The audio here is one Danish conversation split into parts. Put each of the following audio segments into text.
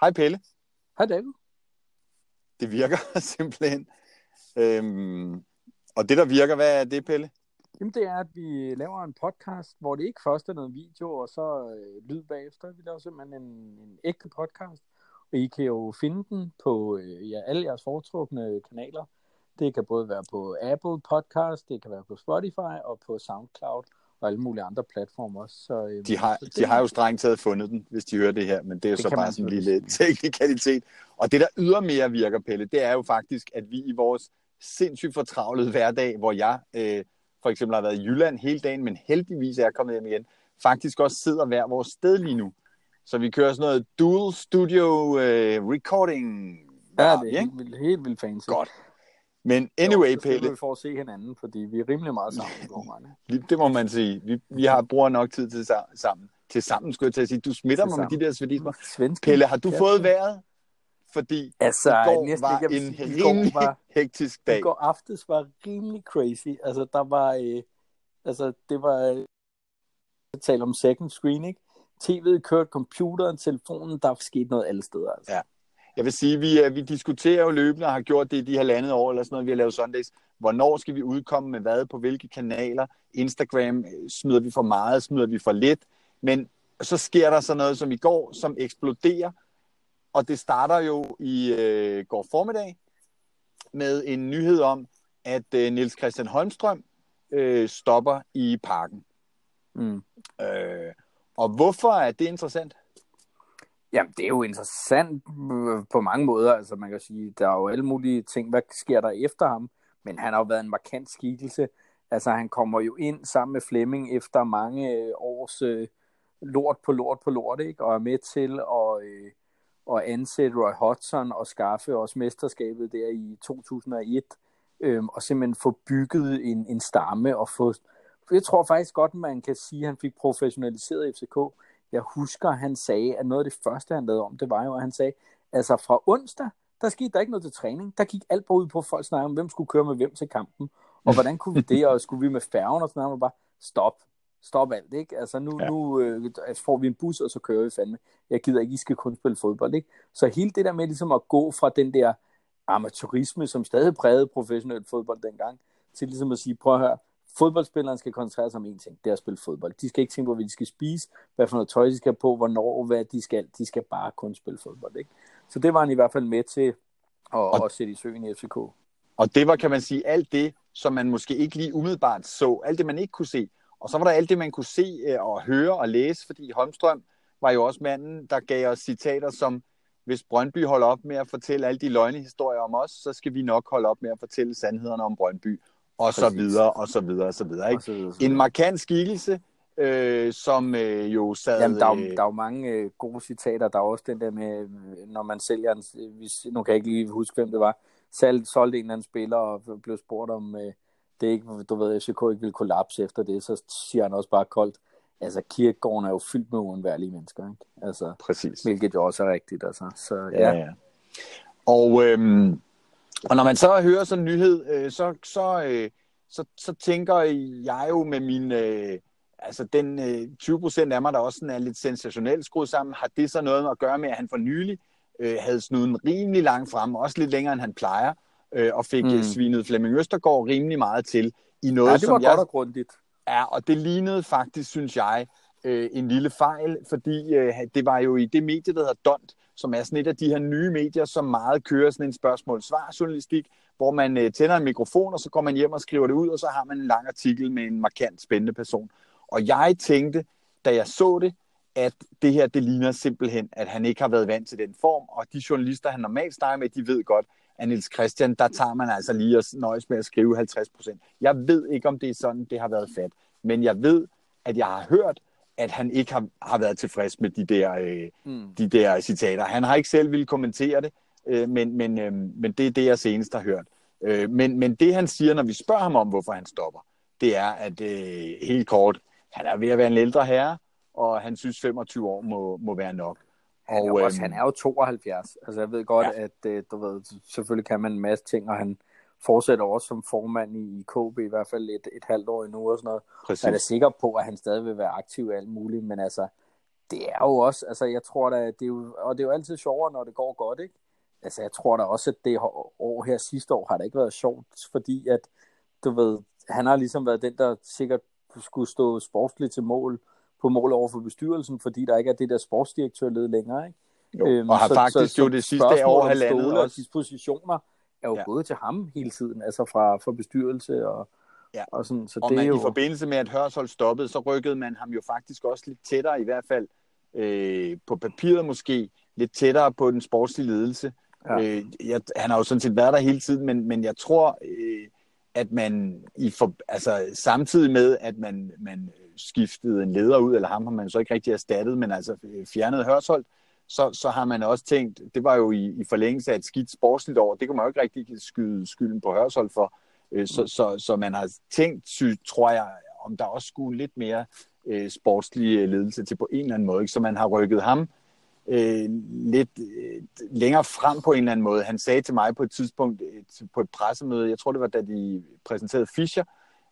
Hej Pelle. Hej David. Det virker simpelthen. Øhm, og det, der virker, hvad er det, Pelle? Jamen, det er, at vi laver en podcast, hvor det ikke først er noget video, og så øh, lyd bagefter. Vi laver simpelthen en, en ægte podcast, og I kan jo finde den på øh, ja, alle jeres foretrukne kanaler. Det kan både være på Apple Podcast, det kan være på Spotify og på SoundCloud og alle mulige andre platformer. Så, øh, de, har, så det, de har jo strengt taget fundet den, hvis de hører det her, men det er jo Det så bare sådan en lille teknikalitet. Og det, der ydermere virker, Pelle, det er jo faktisk, at vi i vores sindssygt fortravlede hverdag, hvor jeg øh, for eksempel har været i Jylland hele dagen, men heldigvis er jeg kommet hjem igen, faktisk også sidder hver vores sted lige nu. Så vi kører sådan noget dual studio øh, recording. Ja, det er helt vildt, helt vildt fancy. Godt. Men anyway, jo, Pelle, vi for at se hinanden, fordi vi er rimelig meget sammen i vi- det må man sige. Vi, vi har bruger nok tid til sa- sammen. Til sammen, skulle jeg til at sige. Du smitter Til mig med de der svedismer. Svensk. Pelle, har du Ja. fået vejret? Fordi Altså, i går næsten var ikke, en sige, i rimelig var- hektisk I dag. går aftes var rimelig crazy. Altså, der var... Øh, altså, det var... Øh, jeg taler om second screen, ikke? TV'et kørte, computeren, telefonen, der er sket noget alle steder. Altså. Ja. Jeg vil sige, vi, vi diskuterer jo løbende og har gjort det i de halvandet år, eller sådan noget, vi har lavet Sundays. Hvornår skal vi udkomme med hvad, på hvilke kanaler? Instagram, øh, smider vi for meget, smider vi for lidt? Men så sker der så noget som i går, som eksploderer. Og det starter jo i øh, går formiddag med en nyhed om, at øh, Niels Christian Holmstrøm øh, stopper i parken. Mm. Øh, og hvorfor er det interessant? Jamen, det er jo interessant øh, på mange måder. Altså, man kan sige, der er jo alle mulige ting, hvad sker der efter ham? Men han har jo været en markant skikkelse. Altså, han kommer jo ind sammen med Flemming efter mange øh, års øh, lort på lort på lort, ikke? Og er med til at, øh, at ansætte Roy Hodgson og skaffe også mesterskabet der i 2001. Øh, og simpelthen få bygget en, en stamme og få... Jeg tror faktisk godt, man kan sige, at han fik professionaliseret FCK. Jeg husker, han sagde, at noget af det første, han lavede om, det var jo, at han sagde, altså fra onsdag, der skete der ikke noget til træning. Der gik alt bare ud på, at folk snakkede om, hvem skulle køre med hvem til kampen, og hvordan kunne vi det, og skulle vi med færgen og sådan noget, og bare, stop, stop alt, ikke? Altså nu, Ja. nu øh, får vi en bus, og så kører vi fandme. Jeg gider ikke, I skal kun spille fodbold, ikke? Så hele det der med ligesom at gå fra den der amatørisme, som stadig prægede professionel fodbold dengang, til ligesom at sige, prøv at høre, fodboldspilleren skal koncentrere sig om én ting, det er at spille fodbold. De skal ikke tænke på, hvad de skal spise, hvad for noget tøj de skal på, hvornår, hvad de skal. De skal bare kun spille fodbold, ikke? Så det var han i hvert fald med til at, Og- at sætte i søen i FCK. Og det var, kan man sige, alt det, som man måske ikke lige umiddelbart så. Alt det, man ikke kunne se. Og så var der alt det, man kunne se øh, og høre og læse, fordi Holmstrøm var jo også manden, der gav os citater som, hvis Brøndby holder op med at fortælle alle de løgnehistorier om os, så skal vi nok holde op med at fortælle sandhederne om Brøndby, og så videre, og så videre, og så videre. Ikke? så videre, så En videre. markant skikkelse, øh, som øh, jo sad... Jamen, der er, jo, øh, der er jo mange øh, gode citater. Der er også den der med, øh, når man sælger en, øh, hvis, nu kan jeg ikke lige huske, hvem det var, Salg, solgte en eller anden spiller og blev spurgt om, øh, det ikke, du ved, FCK ikke ville kollapse efter det, så siger han også bare koldt, altså kirkegården er jo fyldt med uundværlige mennesker, ikke? Altså, Præcis. hvilket jo også er rigtigt, altså. Så Ja, ja, ja. Og, øhm, og når man så hører sådan en nyhed, øh, så, så, øh, så, så tænker jeg jo med min... Øh, altså den øh, 20 procent af mig, der også sådan er lidt sensationelt skruet sammen, har det så noget at gøre med, at han for nylig øh, havde snuden rimelig langt frem, også lidt længere, end han plejer, øh, og fik mm. Mm. svinet Flemming Østergaard rimelig meget til i noget, ja det som var jeg godt og grundigt. Ja, og det lignede faktisk, synes jeg, øh, en lille fejl, fordi øh, det var jo i det medie, der hedder Dont, som er sådan et af de her nye medier, som meget kører sådan en spørgsmål-svar-journalistik, hvor man øh, tænder en mikrofon, og så går man hjem og skriver det ud, og så har man en lang artikel med en markant spændende person. Og jeg tænkte, da jeg så det, at det her, det ligner simpelthen, at han ikke har været vant til den form, og de journalister, han normalt snakker med, de ved godt, at Niels Christian, der tager man altså lige at nøjes med at skrive 50 procent. Jeg ved ikke, om det er sådan, det har været fat, men jeg ved, at jeg har hørt, at han ikke har, har været tilfreds med de der, øh, Mm. de der citater. Han har ikke selv ville kommentere det, øh, men, men, øh, men det er det, jeg senest har hørt. Øh, men, men det, han siger, når vi spørger ham om, hvorfor han stopper, det er, at øh, helt kort, han er ved at være en ældre herre, og han synes 25 år må, må være nok. Han er, Og, også, øhm, han er jo 72. Altså, jeg ved godt, ja. at øh, du ved, selvfølgelig kan man en masse ting, og han fortsætter også som formand i KB, i hvert fald et, et halvt år endnu og sådan noget. Præcis. Jeg er sikker på, at han stadig vil være aktiv i alt muligt, men altså, det er jo også, altså jeg tror da, det er jo, og det er jo altid sjovere, når det går godt, ikke? Altså jeg tror da også, at det år her sidste år har det ikke været sjovt, fordi at, du ved, han har ligesom været den, der sikkert skulle stå sportsligt til mål, på mål over for bestyrelsen, fordi der ikke er det der sportsdirektørled længere, ikke? Jo, øhm, og har så, faktisk så, jo det sidste år halvandet også. Og dispositioner er jo ja. gået til ham hele tiden, altså fra, fra bestyrelse og, ja. og sådan. Så og det man, er jo... i forbindelse med, at Hørsholm stoppede, så rykkede man ham jo faktisk også lidt tættere, i hvert fald øh, på papiret måske, lidt tættere på den sportslige ledelse. Ja. Øh, jeg, han har jo sådan set været der hele tiden, men, men jeg tror, øh, at man i for, altså, samtidig med, at man, man skiftede en leder ud, eller ham har man så ikke rigtig erstattet, men altså øh, fjernet Hørsholm, så, så har man også tænkt, det var jo i, i forlængelse af et skidt sportsligt år, det kunne man jo ikke rigtig skyde skylden på Hørsholm for, øh, så, så, så man har tænkt, tror jeg, om der også skulle lidt mere øh, sportslig øh, ledelse til på en eller anden måde, ikke? så man har rykket ham øh, lidt øh, længere frem på en eller anden måde. Han sagde til mig på et tidspunkt et, på et pressemøde, jeg tror det var da de præsenterede Fischer,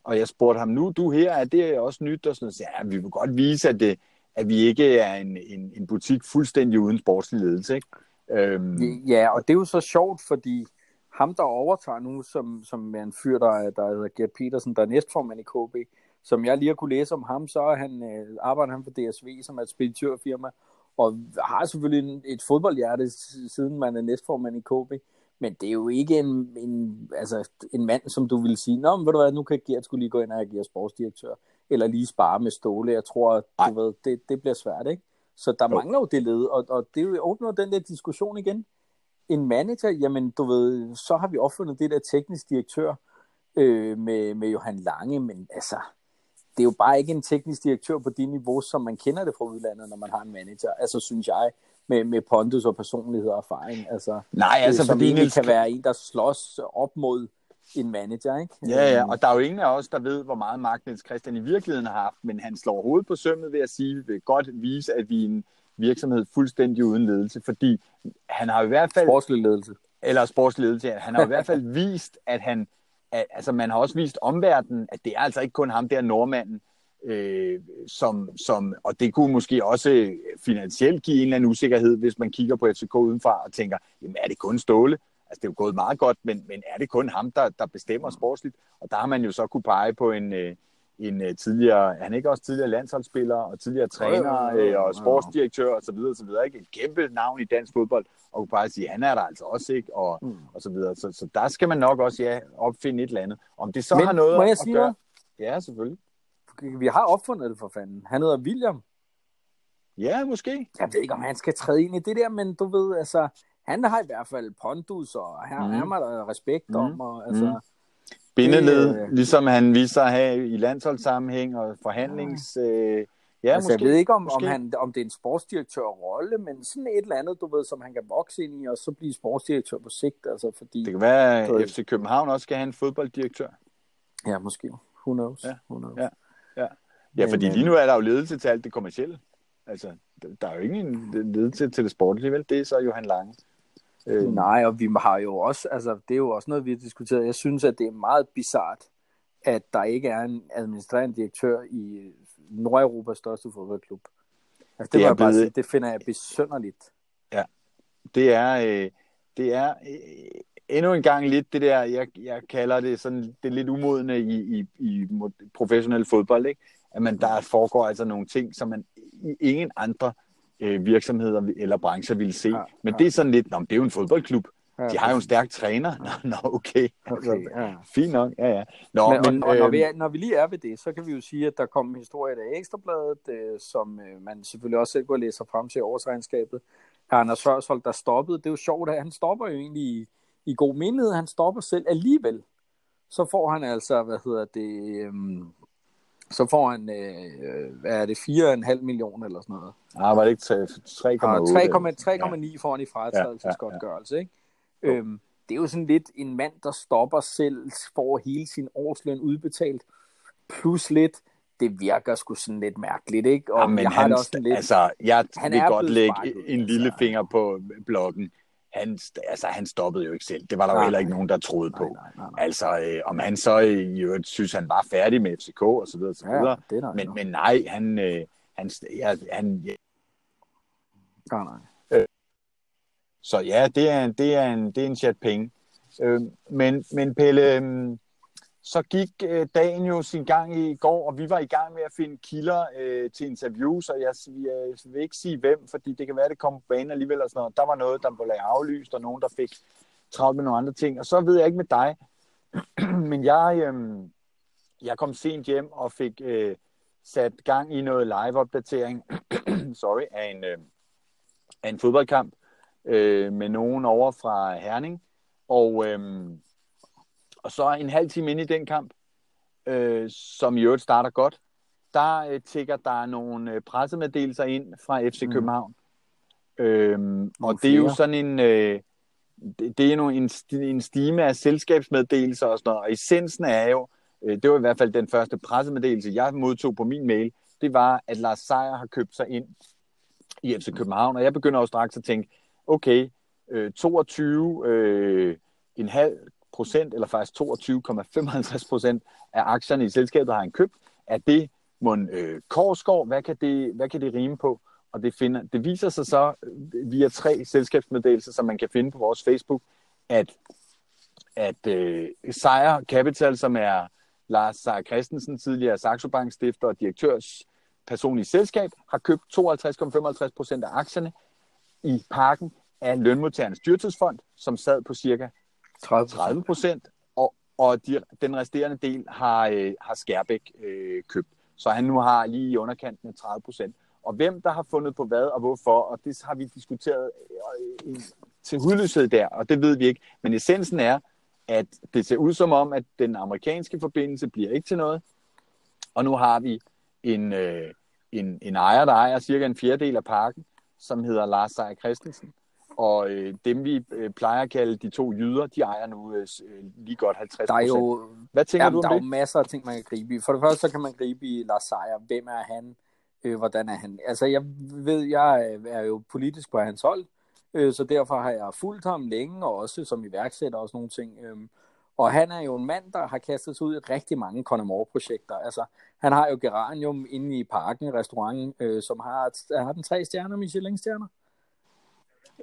og jeg spurgte ham, nu du her, er det også nyt? Og sådan, så ja, vi vil godt vise, at, det, at vi ikke er en, en, en butik fuldstændig uden sportslig ledelse. Ikke? Øhm... Ja, og det er jo så sjovt, fordi ham, der overtager nu, som, som er en fyr, der, der hedder Gert Petersen, der er næstformand i KB, som jeg lige har kunne læse om ham, så er han, øh, arbejder han for DSV, som er et speditørfirma, og har selvfølgelig en, et fodboldhjerte, siden man er næstformand i KB. Men det er jo ikke en, en, altså en mand, som du vil sige, Nå, men ved du hvad, nu kan Gert skulle lige gå ind og agere sportsdirektør, eller lige spare med Ståle. Jeg tror, du ved, det, det bliver svært, ikke? Så der jo. mangler jo det led, og, og det åbner den der diskussion igen. En manager, jamen du ved, så har vi opfundet det der teknisk direktør øh, med, med Johan Lange, men altså, det er jo bare ikke en teknisk direktør på det niveau, som man kender det fra udlandet, når man har en manager. Altså, synes jeg, med, med pondus og personlighed og erfaring. Altså, Nej, altså, som fordi Niels... kan være en, der slås op mod en manager, ikke? Ja, ja, og der er jo ingen af os, der ved, hvor meget magt Niels Christian i virkeligheden har haft, men han slår hovedet på sømmet ved at sige, vil godt vise, at vi er en virksomhed fuldstændig uden ledelse, fordi han har i hvert fald... Sportslig ledelse. Eller sportslig ledelse, ja. Han har i hvert fald vist, at han... At, altså, man har også vist omverdenen, at det er altså ikke kun ham der nordmanden, øh, som, som, og det kunne måske også finansielt give en eller anden usikkerhed, hvis man kigger på FCK udenfra og tænker, jamen er det kun Ståle? Altså det er jo gået meget godt, men, men er det kun ham, der, der bestemmer sportsligt? Og der har man jo så kunne pege på en, øh, en øh, tidligere, han er ikke også tidligere landsholdsspiller og tidligere træner øh, og sportsdirektør og så videre, og så videre, ikke? Et kæmpe navn i dansk fodbold, og kunne bare sige, han er der altså også, ikke? Og, mm. og så videre. Så, så der skal man nok også, ja, opfinde et eller andet. Om det så Men, har noget må jeg at sige gøre... Noget? Ja, selvfølgelig vi har opfundet det for fanden. Han hedder William. Ja, måske. Jeg ved ikke, om han skal træde ind i det der, men du ved, altså, han har i hvert fald pondus, og her mm. er man der respekt mm. om, og altså... Mm. Bindeled, det, ligesom han viser at have i landsholdssammenhæng og forhandlings... Ja. Øh, ja, altså, måske, jeg ved ikke, om, om, han, om det er en sportsdirektør-rolle, men sådan et eller andet, du ved, som han kan vokse ind i, og så blive sportsdirektør på sigt, altså fordi... Det kan være, at FC København også skal have en fodbolddirektør. Ja, måske. Who knows? Ja. Who knows? Ja. Ja, ja fordi lige nu er der jo ledelse til alt det kommercielle. Altså, der er jo ingen ledelse til det sportlige, vel? Det er så Johan Lange. Øh. Nej, og vi har jo også, altså det er jo også noget, vi har diskuteret. Jeg synes, at det er meget bizart, at der ikke er en administrerende direktør i Nordeuropas største fodboldklub. Altså, det, det, er blevet... bare, det finder jeg besønderligt. Ja, det er, øh, det er øh, endnu en gang lidt det der, jeg, jeg kalder det sådan, det lidt umodne i, i, i professionel fodbold, ikke? at man, der foregår altså nogle ting, som man i ingen andre øh, virksomheder eller brancher ville se. Ja, Men ja. det er sådan lidt, nå, det er jo en fodboldklub. Ja, De har jo en stærk træner. Nå, nå okay. okay altså, ja. Fint nok, ja, ja. Nå, men, men, og, og øh, når, vi er, når vi lige er ved det, så kan vi jo sige, at der kom en historie af Ekstrabladet, øh, som øh, man selvfølgelig også selv går og læser frem til årsregnskabet. Anders Hørsholdt, der stoppede. Det er jo sjovt, at han stopper jo egentlig i, i god menighed. Han stopper selv alligevel. Så får han altså, hvad hedder det, øhm, så får han, øh, hvad er det, 4,5 millioner eller sådan noget. Ah, var det ikke 3,8? 3,9 får han i fratrædelsesgodtgørelse, ja, ja, ja. ikke? Øhm, det er jo sådan lidt en mand, der stopper selv, får hele sin årsløn udbetalt, plus lidt, det virker sgu sådan lidt mærkeligt, ikke? Og ja, men jeg har han, det også lidt, altså, jeg han vil godt lægge en lille altså. finger på bloggen han, altså, han stoppede jo ikke selv. Det var der nej, jo heller ikke nogen, der troede nej, på. Nej, nej, nej. Altså, øh, om han så i øvrigt synes, han var færdig med FCK og så videre, så videre. Ja, det men, men nej, han, øh, han, ja, han, Nej, nej. Øh, så ja, det er en, det er en, det er en chat penge. Øh, men, men Pelle, øh, så gik øh, dagen jo sin gang i går, og vi var i gang med at finde kilder øh, til interviews, og jeg, øh, jeg vil ikke sige hvem, fordi det kan være, at det kommer på banen alligevel. Og sådan noget. Der var noget, der blev aflyst, og nogen, der fik travlt med nogle andre ting. Og så ved jeg ikke med dig, men jeg, øh, jeg kom sent hjem og fik øh, sat gang i noget live-opdatering sorry, af, en, øh, af en fodboldkamp øh, med nogen over fra Herning. Og, øh, og så en halv time ind i den kamp, øh, som i øvrigt starter godt, der øh, tigger der nogle øh, pressemeddelelser ind fra FC mm. København. Mm. Øhm, og det er jo sådan en, øh, det, det er jo en, en stime af selskabsmeddelelser og sådan noget. Og essensen er jo, øh, det var i hvert fald den første pressemeddelelse, jeg modtog på min mail, det var, at Lars Seier har købt sig ind i FC København. Og jeg begynder også straks at tænke, okay, øh, 22 øh, en halv procent, eller faktisk 22,55 procent af aktierne i selskabet har han købt. Er det mon øh, Korsgaard? Hvad kan, det, hvad kan det rime på? Og det, finder, det viser sig så øh, via tre selskabsmeddelelser, som man kan finde på vores Facebook, at, at øh, Sejr Capital, som er Lars Sejr Christensen, tidligere Saxo Bank stifter og direktørs personlige selskab, har købt 52,55 procent af aktierne i parken af lønmodtagernes dyrtidsfond, som sad på cirka 30 procent, og, og de, den resterende del har, øh, har Skærbæk øh, købt. Så han nu har lige i underkanten af 30 procent. Og hvem der har fundet på hvad og hvorfor, og det har vi diskuteret øh, øh, til hudløshed der, og det ved vi ikke. Men essensen er, at det ser ud som om, at den amerikanske forbindelse bliver ikke til noget. Og nu har vi en, øh, en, en ejer, der ejer cirka en fjerdedel af parken, som hedder Lars Seier Christensen. Og øh, dem, vi øh, plejer at kalde de to jyder, de ejer nu øh, øh lige godt 50 Der er jo, Hvad tænker jamen, du om der det? er jo masser af ting, man kan gribe i. For det første, så kan man gribe i Lars Seier. Hvem er han? Øh, hvordan er han? Altså, jeg ved, jeg er jo politisk på hans hold, øh, så derfor har jeg fulgt ham længe, og også som iværksætter og sådan nogle ting. Øh, og han er jo en mand, der har kastet sig ud i rigtig mange Connemore-projekter. Altså, han har jo Geranium inde i parken, restauranten, øh, som har, har den tre stjerner, Michelin-stjerner.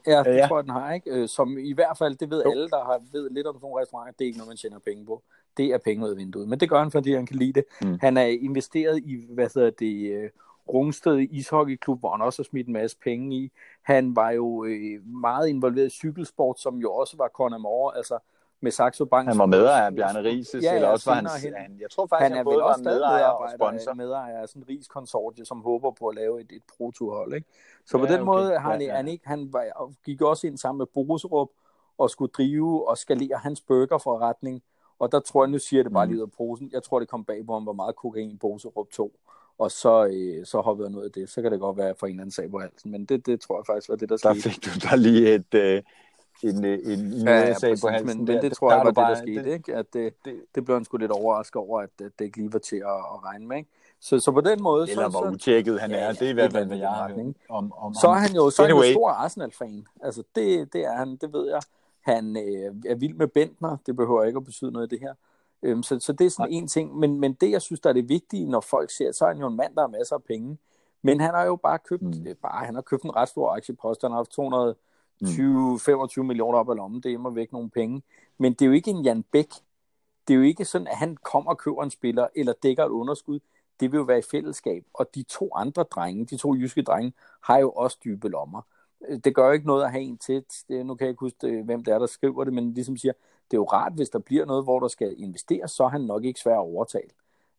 Ja, det ja. tror jeg, den har, ikke? Øh, som i hvert fald, det ved jo. alle, der har ved lidt om nogle restauranter, det er ikke noget, man tjener penge på. Det er penge ud af vinduet. Men det gør han, fordi han kan lide det. Mm. Han er investeret i, hvad hedder det, øh, Rungsted Ishockeyklub, hvor han også har smidt en masse penge i. Han var jo øh, meget involveret i cykelsport, som jo også var Connemore, altså med Saxo Bank. Han var medejer af Bjarne Rises, ja, ja, eller også var han, han, jeg tror faktisk, han, er han både var medejer og sponsor. Medejer af sådan en Ries konsortie, som håber på at lave et, et pro ikke? Så ja, på den okay. måde har han, ja, ja. han, ikke, han var, gik også ind sammen med Boruserup og skulle drive og skalere hans burgerforretning. Og der tror jeg, nu siger jeg det bare mm. lige ud af posen, jeg tror, det kom bag på ham, hvor meget kokain Boruserup tog. Og så, øh, så hoppede han ud af det. Så kan det godt være for en eller anden sag på halsen. Men det, det tror jeg faktisk var det, der skete. Der fik du der lige et, øh, en, en, en ja, ja, sag på halsen. Men, men det tror der, jeg var bare, det, der skete, det, ikke? At det, det, det blev han sgu lidt overrasket over, at, at det ikke lige var til at, at regne med, ikke? Så, så på den måde... Eller så, hvor utjekket han ja, er, det er i hvert fald, hvad jeg har om, om Så er han jo så han jo stor Arsenal-fan. Altså, det, det er han, det ved jeg. Han øh, er vild med Bentner, det behøver ikke at betyde noget af det her. Øhm, så, så det er sådan en ting. Men, men det, jeg synes, der er det vigtige, når folk ser, så er han jo en mand, der har masser af penge. Men han har jo bare købt, mm. bare, han har købt en ret stor aktiepost. Han har haft 200 20-25 mm. millioner op ad lommen, det er immer væk nogle penge. Men det er jo ikke en Jan Bæk. Det er jo ikke sådan, at han kommer og køber en spiller, eller dækker et underskud. Det vil jo være i fællesskab. Og de to andre drenge, de to jyske drenge, har jo også dybe lommer. Det gør jo ikke noget at have en til. Nu kan jeg ikke huske, øh, hvem det er, der skriver det, men ligesom siger, det er jo rart, hvis der bliver noget, hvor der skal investeres, så er han nok ikke svær at overtale.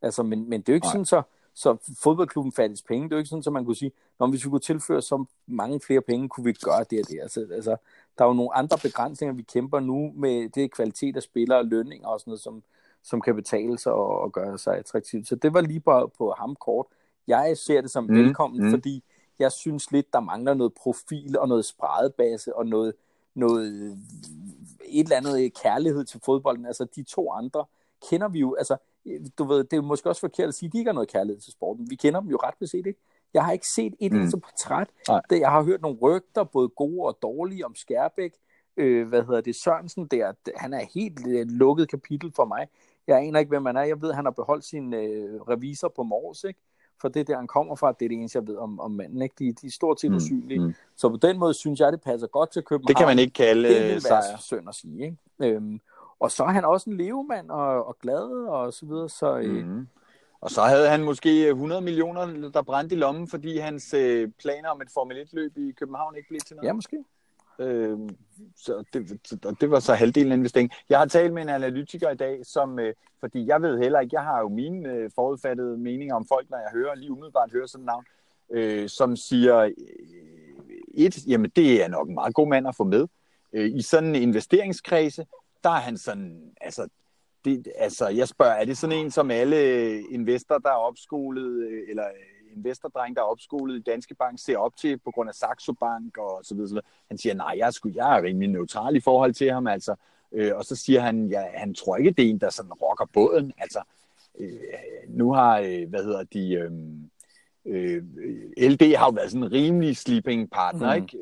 Altså, men, men det er jo ikke Nej. sådan, så så fodboldklubben fattes penge. Det er jo ikke sådan, at man kunne sige, når hvis vi kunne tilføre så mange flere penge, kunne vi gøre det og det. Altså, altså, der er jo nogle andre begrænsninger, vi kæmper nu med det kvalitet af spillere og lønninger og sådan noget, som, som kan betale sig og, og gøre sig attraktivt. Så det var lige bare på ham kort. Jeg ser det som mm, velkommen, mm. fordi jeg synes lidt, der mangler noget profil og noget spredebase og noget, noget et eller andet kærlighed til fodbolden. Altså de to andre kender vi jo, altså du ved, det er måske også forkert at sige, at de ikke har noget kærlighed til sporten. Vi kender dem jo ret beset, ikke? Jeg har ikke set et mm. eneste portræt. Det, jeg har hørt nogle rygter, både gode og dårlige, om Skærbæk. Øh, hvad hedder det? Sørensen, der, han er helt øh, lukket kapitel for mig. Jeg aner ikke, hvem man er. Jeg ved, han har beholdt sin øh, revisor på Mors, ikke? for det er der, han kommer fra. Det er det eneste, jeg ved om, om manden. Ikke? De, de er stort set mm, usynlige. Mm. Så på den måde synes jeg, det passer godt til København. Det kan man ikke kalde det vil være synd at sige. Ikke? Øhm, og så er han også en levemand og, og glad og så videre. Så, øh, mm. Og så havde han måske 100 millioner, der brændte i lommen, fordi hans øh, planer om et Formel 1-løb i København ikke blev til noget. Ja, måske. Øh, så det, det, det var så halvdelen af investeringen. Jeg har talt med en analytiker i dag, som, øh, fordi jeg ved heller ikke, jeg har jo mine øh, forudfattede meninger om folk, når jeg hører, lige umiddelbart hører sådan et navn, øh, som siger, øh, et, jamen det er nok en meget god mand at få med. Øh, I sådan en investeringskredse, der er han sådan, altså, det, altså jeg spørger, er det sådan en, som alle investorer, der er opskolet, øh, eller investordreng, der er opskolet i Danske Bank, ser op til på grund af Saxo Bank og så videre. Så videre. Han siger, nej, jeg er, sgu, jeg er rimelig neutral i forhold til ham, altså. Øh, og så siger han, ja, han tror ikke, det er en, der sådan rocker båden. Altså, øh, nu har, øh, hvad hedder de, øh, øh, LD har jo været sådan en rimelig sleeping partner, mm. ikke?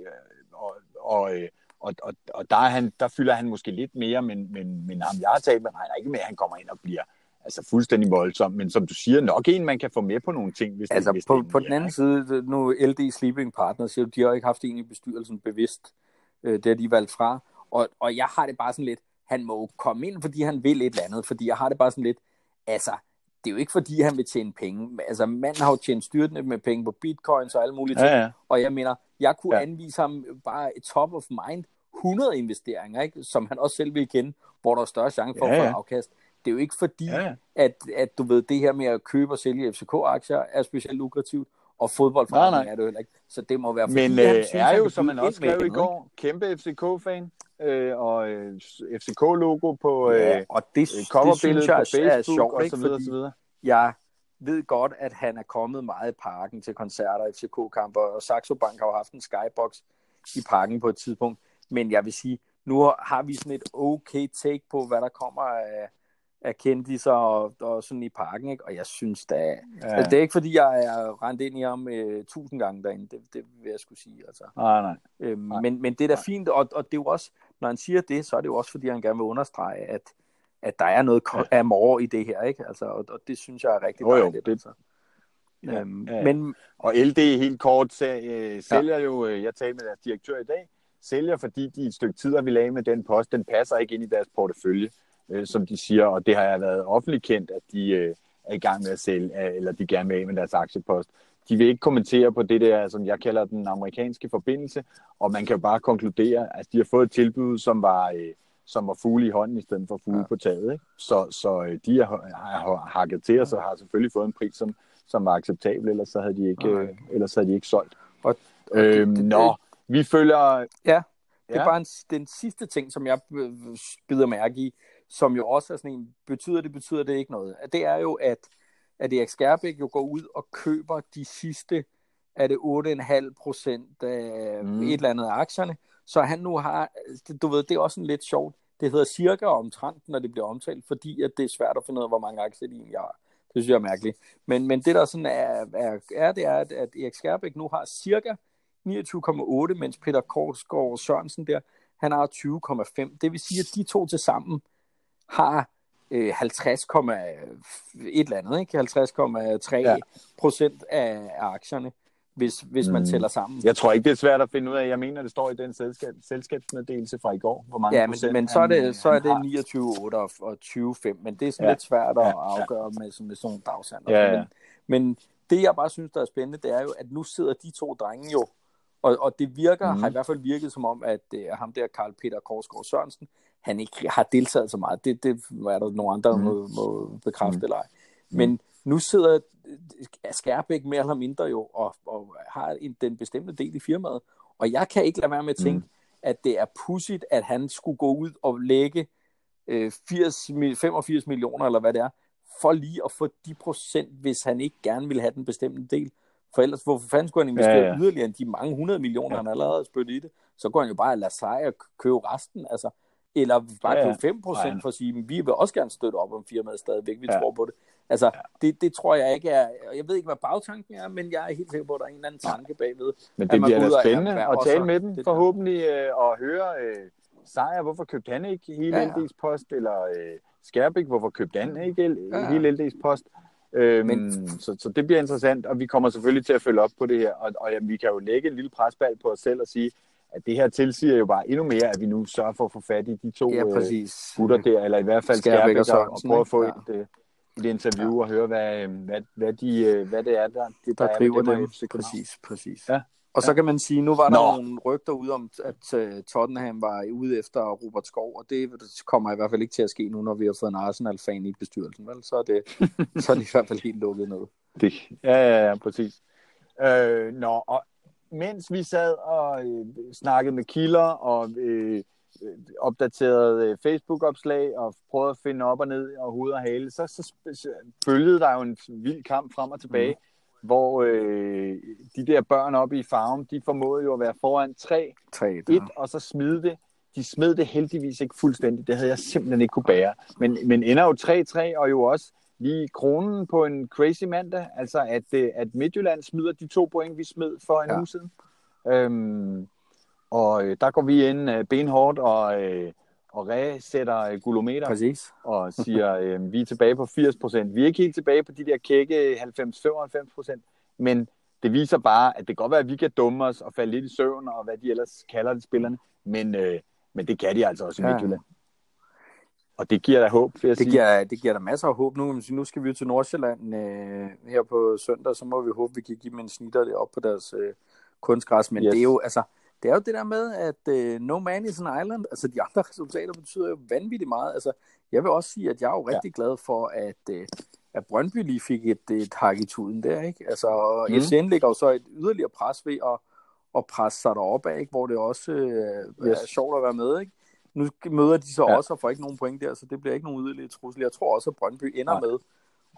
Og, og, øh, og, og, og der, er han, der fylder han måske lidt mere, men, men, men ham, jeg har talt med, regner ikke med, at han kommer ind og bliver altså fuldstændig voldsom, men som du siger, nok en, man kan få med på nogle ting. Hvis altså det, hvis på, det på den anden side, nu LD Sleeping Partners, siger, de har ikke haft en i bestyrelsen bevidst, øh, det har de valgt fra, og, og jeg har det bare sådan lidt, han må komme ind, fordi han vil et eller andet, fordi jeg har det bare sådan lidt, altså, det er jo ikke fordi, han vil tjene penge. Altså, manden har jo tjent styrtende med penge på bitcoins og alle mulige ting. Ja, ja. Og jeg mener, jeg kunne ja. anvise ham bare et top of mind 100 investeringer, ikke? som han også selv vil kende, hvor der er større chance for ja, ja. at få afkast. Det er jo ikke fordi, ja. at, at du ved, det her med at købe og sælge FCK-aktier er specielt lukrativt, og fodboldforretning er det jo heller ikke. Så det må være Men øh, synes, er jo, som man også skrev i går, kæmpe FCK-fan, øh, og øh, FCK-logo på øh, ja, og det, øh, det synes jeg på Facebook er sjovt, og så videre, så videre. Jeg ved godt, at han er kommet meget i parken til koncerter, FCK-kamper, og Saxo Bank har jo haft en skybox i parken på et tidspunkt. Men jeg vil sige, nu har vi sådan et okay take på, hvad der kommer af, af kendiser og, og sådan i parken, ikke? og jeg synes da, ja. altså, det er ikke fordi, jeg er rent ind i ham øh, tusind gange derinde, det, det vil jeg skulle sige. Altså. Nej, nej. Øhm, nej. Men, men det er da fint, og, og det er jo også, når han siger det, så er det jo også fordi, han gerne vil understrege, at, at der er noget ja. af mor i det her, ikke? Altså, og, og det synes jeg er rigtig jo, jo, dejligt. Det, altså. Ja, øhm, ja, ja. Men, og LD helt kort øh, sælger ja. jo, øh, jeg talte med deres direktør i dag, sælger, fordi de et stykke tid har vi lagde med den post, den passer ikke ind i deres portefølje øh, som de siger, og det har jeg været offentligt kendt, at de øh, er i gang med at sælge, øh, eller de gerne vil af med deres aktiepost. De vil ikke kommentere på det der, som jeg kalder den amerikanske forbindelse, og man kan jo bare konkludere, at de har fået et tilbud, som var, øh, som var fugle i hånden i stedet for fugle ja. på taget. Ikke? Så, så øh, de har, har hakket til os og har selvfølgelig fået en pris, som, som var acceptabel, ellers så havde de ikke, øh, ellers havde de ikke solgt. Og, og øhm, det, det, nå, vi følger... Ja, det er ja. bare en, den sidste ting, som jeg bider mærke i som jo også er sådan en, betyder det, betyder det ikke noget. Det er jo, at, at Erik Skærbæk jo går ud og køber de sidste, er det 8,5 procent af mm. et eller andet af aktierne, så han nu har, du ved, det er også en lidt sjovt, det hedder cirka omtrent, når det bliver omtalt, fordi at det er svært at finde ud af, hvor mange aktier de egentlig har. Det synes jeg er mærkeligt. Men, men det der sådan er, er, er det er, at, at Erik Skærbæk nu har cirka 29,8, mens Peter Korsgaard Sørensen der, han har 20,5. Det vil sige, at de to til sammen har øh, 50, et eller andet, ikke? 50,3 ja. procent af, aktierne, hvis, hvis man mm. tæller sammen. Jeg tror ikke, det er svært at finde ud af. Jeg mener, det står i den selskab, selskabsmeddelelse fra i går, hvor mange ja, men, men så er det, så er det 29,8 og, og 20,5, men det er sådan ja. lidt svært at ja. afgøre med, med sådan nogle dagshandler. Ja, ja. Men, men det, jeg bare synes, der er spændende, det er jo, at nu sidder de to drenge jo, og, og det virker, mm. har i hvert fald virket som om, at uh, ham der, Karl Peter Korsgaard Sørensen, han ikke har deltaget så meget. Det, det er der nogle andre, der mm. må, må bekræfte mm. eller ej. Mm. Men nu sidder Skærbæk mere eller mindre jo og, og har en, den bestemte del i firmaet. Og jeg kan ikke lade være med at tænke, mm. at det er pudsigt, at han skulle gå ud og lægge øh, 80, 85 millioner, eller hvad det er, for lige at få de procent, hvis han ikke gerne vil have den bestemte del. For ellers, hvorfor fanden skulle han investere ja, ja. yderligere end de mange hundrede millioner, ja. han allerede har spyttet i det? Så går han jo bare lade sig og købe resten. Altså, eller bare ja, ja. 5 procent for at sige, at vi vil også gerne støtte op om firmaet stadigvæk, vi ja. tror på det. Altså, ja. det, det tror jeg ikke er, jeg ved ikke, hvad bagtanken er, men jeg er helt sikker på, at der er en eller anden tanke bagved. Men det bliver da spændende at, at tale med dem, forhåbentlig, øh, og høre øh, Sejer, hvorfor købte han ikke hele ja, ja. LD's post, eller øh, Skærbæk, hvorfor købte han ikke ja. hele LD's post. Øhm, Men... så, så det bliver interessant, og vi kommer selvfølgelig til at følge op på det her, og, og ja, vi kan jo lægge en lille presbald på os selv og sige, at det her tilsiger jo bare endnu mere, at vi nu sørger for at få fat i de to ja, øh, gutter der, eller i hvert fald Skærbæk og, og prøve at få ja. et, øh, et interview ja. og høre, hvad, hvad, hvad, de, øh, hvad det er, der, det, der, der driver dem. Præcis, præcis. Ja. Og så kan man sige, nu var der Nå. nogle rygter ud om, at uh, Tottenham var ude efter Robert Skov, og det kommer i hvert fald ikke til at ske nu, når vi har fået en Arsenal-fan i bestyrelsen. Vel? Så, er det, så er det i hvert fald helt lukket ned. Det, ja, ja, ja, præcis. Øh, nå, og mens vi sad og øh, snakkede med kilder og øh, opdaterede øh, Facebook-opslag og prøvede at finde op og ned og hoved og hale, så, så, så bølgede der jo en vild kamp frem og tilbage. Mm hvor øh, de der børn oppe i farven, de formåede jo at være foran 3, 3 1, og så smide det. De smed det heldigvis ikke fuldstændigt. Det havde jeg simpelthen ikke kunne bære. Men, men ender jo 3-3, og jo også lige kronen på en crazy mandag, altså at, øh, at Midtjylland smider de to point, vi smed for en ja. uge siden. Øhm, og øh, der går vi ind øh, benhårdt og, øh, og resætter øh, gulometer Præcis. og siger, øh, vi er tilbage på 80%. Vi er ikke helt tilbage på de der kække 90-95%, men det viser bare, at det kan godt være, at vi kan dumme os og falde lidt i søvn, og hvad de ellers kalder det spillerne, men, øh, men det kan de altså også i ja. Midtjylland. Og det giver da håb, vil jeg det sige. Giver, det giver da masser af håb nu. Nu skal vi jo til Nordsjælland øh, her på søndag, så må vi håbe, vi kan give dem en snitter op på deres øh, kunstgræs. Men yes. det er jo, altså, det er jo det der med, at uh, no man is an island. Altså, de andre resultater betyder jo vanvittigt meget. Altså, jeg vil også sige, at jeg er jo rigtig ja. glad for, at, uh, at Brøndby lige fik et, et hak i tuden der, ikke? Altså, mm. FCN ligger jo så et yderligere pres ved at, at presse sig deroppe af, ikke? Hvor det også uh, yes. er sjovt at være med, ikke? Nu møder de så ja. også og får ikke nogen point der, så det bliver ikke nogen yderligere trussel. Jeg tror også, at Brøndby ender Nej. med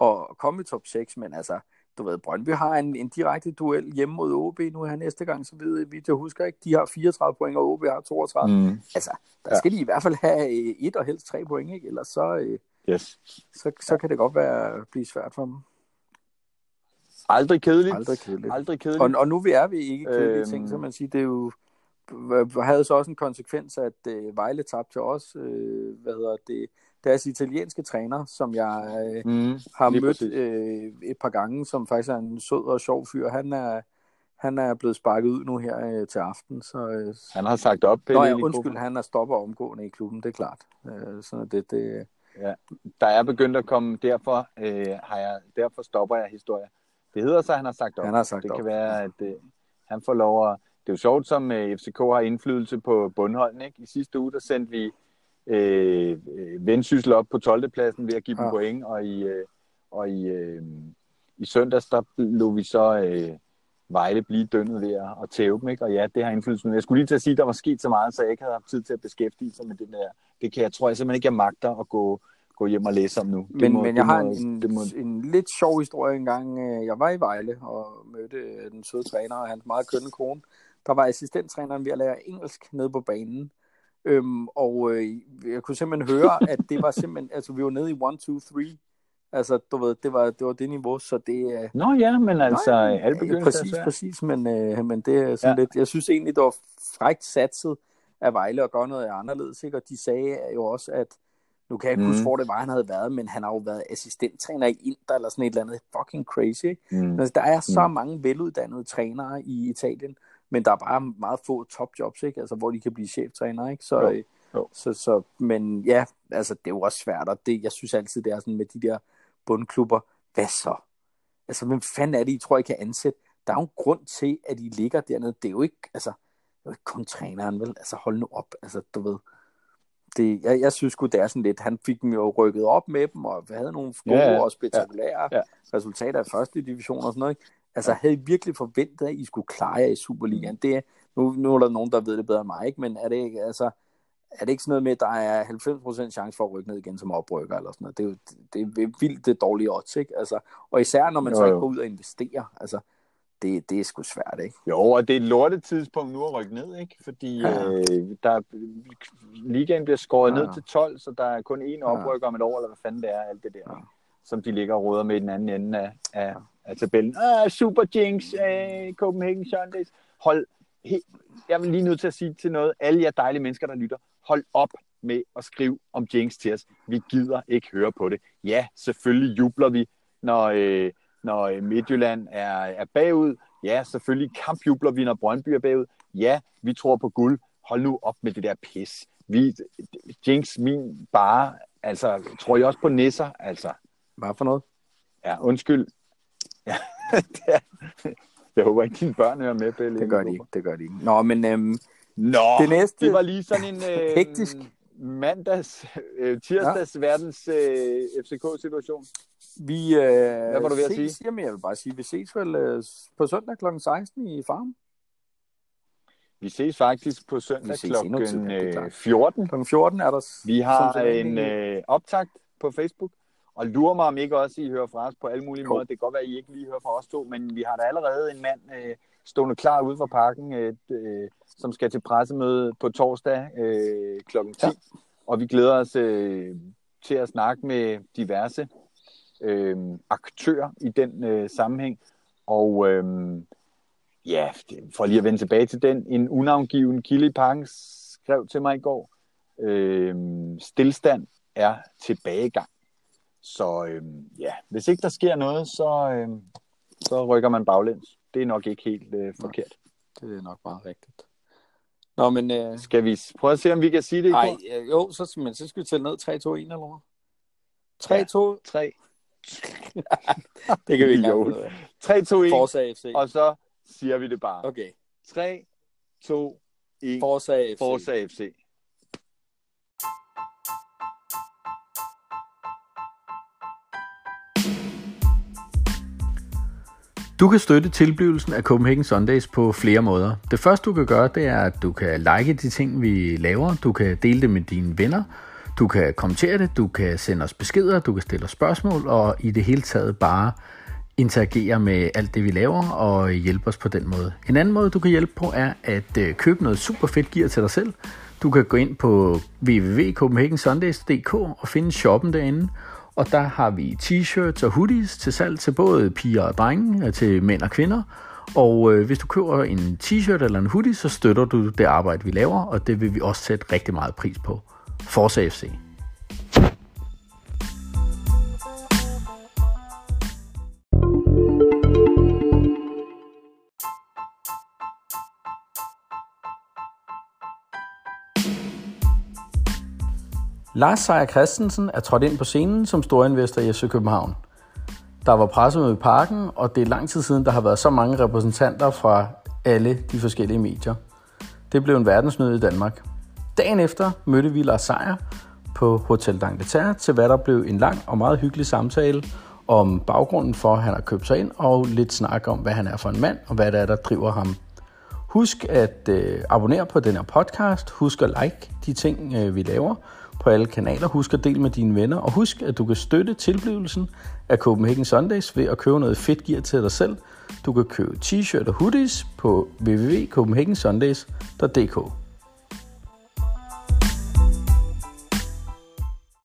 at komme i top 6, men altså, du ved, Brøndby har en, en direkte duel hjemme mod OB nu her næste gang, så ved vi, jeg husker ikke, de har 34 point, og OB har 32. Mm. Altså, der ja. skal de i hvert fald have øh, et og helst tre point, ikke? Ellers så, øh, yes. så, så kan det godt være blive svært for dem. Aldrig kedeligt. Aldrig kedeligt. Aldrig kedeligt. Og, og nu er vi ikke kedelige øhm... ting, så man siger, det er jo havde så også en konsekvens, at øh, Vejle tabte til os, øh, hvad hedder det, deres italienske træner, som jeg øh, mm, har mødt øh, et par gange, som faktisk er en sød og sjov fyr. Han er, han er blevet sparket ud nu her øh, til aften. Så, øh, han har sagt op. Nå ja, undskyld, han er stopper omgående i klubben, det er klart. Øh, så det, det, ja, der er begyndt at komme, derfor, øh, har jeg, derfor stopper jeg historier. Det hedder så, at han har sagt op. Han har sagt det op. kan være, at øh, han får lov at... Det er jo sjovt, som øh, FCK har indflydelse på bundholden. Ikke? I sidste uge, der sendte vi øh, vendsyssel op på 12. pladsen ved at give ja. dem point, og i, øh, og i, øh, i søndags, der lå vi så øh, Vejle blive dønnet ved at, at tæve dem, ikke? og ja, det har indflydelse. Jeg skulle lige til at sige, at der var sket så meget, så jeg ikke havde haft tid til at beskæftige sig med det der. Det kan jeg, tror jeg simpelthen ikke, jeg magter at gå, gå hjem og læse om nu. Det men, må, men jeg må, har en, må... en lidt sjov historie engang. Øh, jeg var i Vejle og mødte øh, den søde træner og hans meget kønne kone. Der var assistenttræneren ved at lære engelsk nede på banen. Øhm, og øh, jeg kunne simpelthen høre, at det var simpelthen, altså vi var nede i 1, 2, 3. Altså, du ved, det var det, var det niveau, så det... Øh... Nå ja, men altså, nej, alle begyndte Præcis, præcis, men, øh, men det er sådan ja. lidt... Jeg synes egentlig, det var frækt satset af Vejle at gøre noget anderledes, ikke? Og de sagde jo også, at nu kan jeg ikke mm. huske, hvor det var, han havde været, men han har jo været assistenttræner i Inter eller sådan et eller andet fucking crazy. Ikke? Mm. Altså, der er så mm. mange veluddannede trænere i Italien, men der er bare meget få topjobs, ikke? Altså, hvor de kan blive cheftræner, ikke? Så, jo. Øh, jo. Så, så, men ja, altså, det er jo også svært, og det, jeg synes altid, det er sådan med de der bundklubber, hvad så? Altså, hvem fanden er det, I tror, I kan ansætte? Der er jo en grund til, at I ligger dernede. Det er jo ikke, altså, det er jo ikke kun træneren, vel? Altså, hold nu op, altså, du ved. Det, jeg, jeg synes sgu, det er sådan lidt, han fik dem jo rykket op med dem, og havde nogle gode ja, ja. og spektakulære ja, ja. resultater i første division og sådan noget. Ikke? Altså, havde I virkelig forventet, at I skulle klare jer i Superligaen? Det nu, nu er der nogen, der ved det bedre end mig, ikke? men er det ikke, altså, er det ikke sådan noget med, at der er 90% chance for at rykke ned igen som oprykker, eller sådan noget? Det er jo det er vildt det dårlige odds, ikke? Altså, og især når man jo, så ikke går ud og investerer, altså, det, det er sgu svært, ikke? Jo, og det er et lortet tidspunkt nu at rykke ned, ikke? Fordi ja. øh, der, ligaen bliver skåret ja. ned til 12, så der er kun én oprykker ja. om et år, eller hvad fanden det er, alt det der, ja. Som de ligger og råder med i den anden ende af, af, af tabellen. Ah, super Jinx, uh, Copenhagen Sundays. Hold, he, jeg vil lige nødt til at sige til noget, alle jer dejlige mennesker, der lytter, hold op med at skrive om Jinx til os. Vi gider ikke høre på det. Ja, selvfølgelig jubler vi når, øh, når øh, Midtjylland er, er bagud. Ja, selvfølgelig kampjubler vi, når Brøndby er bagud. Ja, vi tror på guld. Hold nu op med det der pis. Vi, Jinx, min bare, altså, tror jeg også på nisser, altså. Hvad for noget? Ja, undskyld. Ja, det er, jeg håber ikke, dine børn hører med, Pelle. Det gør de ikke, det gør de ikke. Nå, men øhm, Nå, det, næste... det var lige sådan en øh, Hektisk. mandags, øh, tirsdags ja. verdens øh, FCK-situation. vi... Øh, Hvad var du ved at ses, sige? Jamen, jeg vil bare sige, vi ses vel øh, på søndag kl. 16 i Farm. Vi ses faktisk på søndag klart. 14. Kl. 14 er der... Vi har en øh, optakt på Facebook, og lurer mig om ikke også, I hører fra os på alle mulige Jo. måder. Det kan godt være, at I ikke lige hører fra os to, men vi har da allerede en mand øh, stående klar ude for parken, øh, øh, som skal til pressemøde på torsdag øh, klokken 10. Ja. Og vi glæder os øh, til at snakke med diverse øh, aktører i den øh, sammenhæng. Og øh, ja, for lige at vende tilbage til den, en unavngiven kilde i parken skrev til mig i går, øh, stillstand er tilbagegang. Så øh, ja, hvis ikke der sker noget, så, øh, så rykker man baglæns. Det er nok ikke helt øh, forkert. Det er nok meget rigtigt. Nå, men... Øh, Skal vi prøve at se, om vi kan sige det i ej, kor? øh, jo, så, men så skal vi tælle ned 3, 2, 1 eller hvad? 3, 2, 3, det kan vi ikke Jo. engang finde ud af. 3, 2, 1, Forza FC. og så siger vi det bare. Okay, 3, 2, 1, Forza FC. Forza FC. Du kan støtte tilblivelsen af Copenhagen Sundays på flere måder. Det første du kan gøre, det er, at du kan like de ting, vi laver. Du kan dele det med dine venner. Du kan kommentere det, du kan sende os beskeder, du kan stille os spørgsmål, og i det hele taget bare interagere med alt det, vi laver, og hjælpe os på den måde. En anden måde, du kan hjælpe på, er at øh, købe noget super fedt gear til dig selv. Du kan gå ind på www.copenhagensundays.dk og finde shoppen derinde, og der har vi t-shirts og hoodies til salg til både piger og drenge, øh, til mænd og kvinder. Og øh, hvis du køber en t-shirt eller en hoodie, så støtter du det arbejde, vi laver, og det vil vi også sætte rigtig meget pris på. Forza FC. Lars Seier Christensen er trådt ind på scenen som storinvestor i FC København. Der var pressemøde i parken, og det er lang tid siden, der har været så mange repræsentanter fra alle de forskellige medier. Det blev en verdensnyhed i Danmark. Dagen efter mødte vi Lars Seier på Hotel d'Angleterre til hvad der blev en lang og meget hyggelig samtale om baggrunden for, at han har købt sig ind, og lidt snak om, hvad han er for en mand, og hvad det er, der driver ham. Husk at øh, abonnere på den her podcast. Husk at like de ting, øh, vi laver på alle kanaler. Husk at dele med dine venner. Og husk, at du kan støtte tilblivelsen af Copenhagen Sundays ved at købe noget fedt gear til dig selv. Du kan købe t-shirt og hoodies på www.copenhagensundays.dk.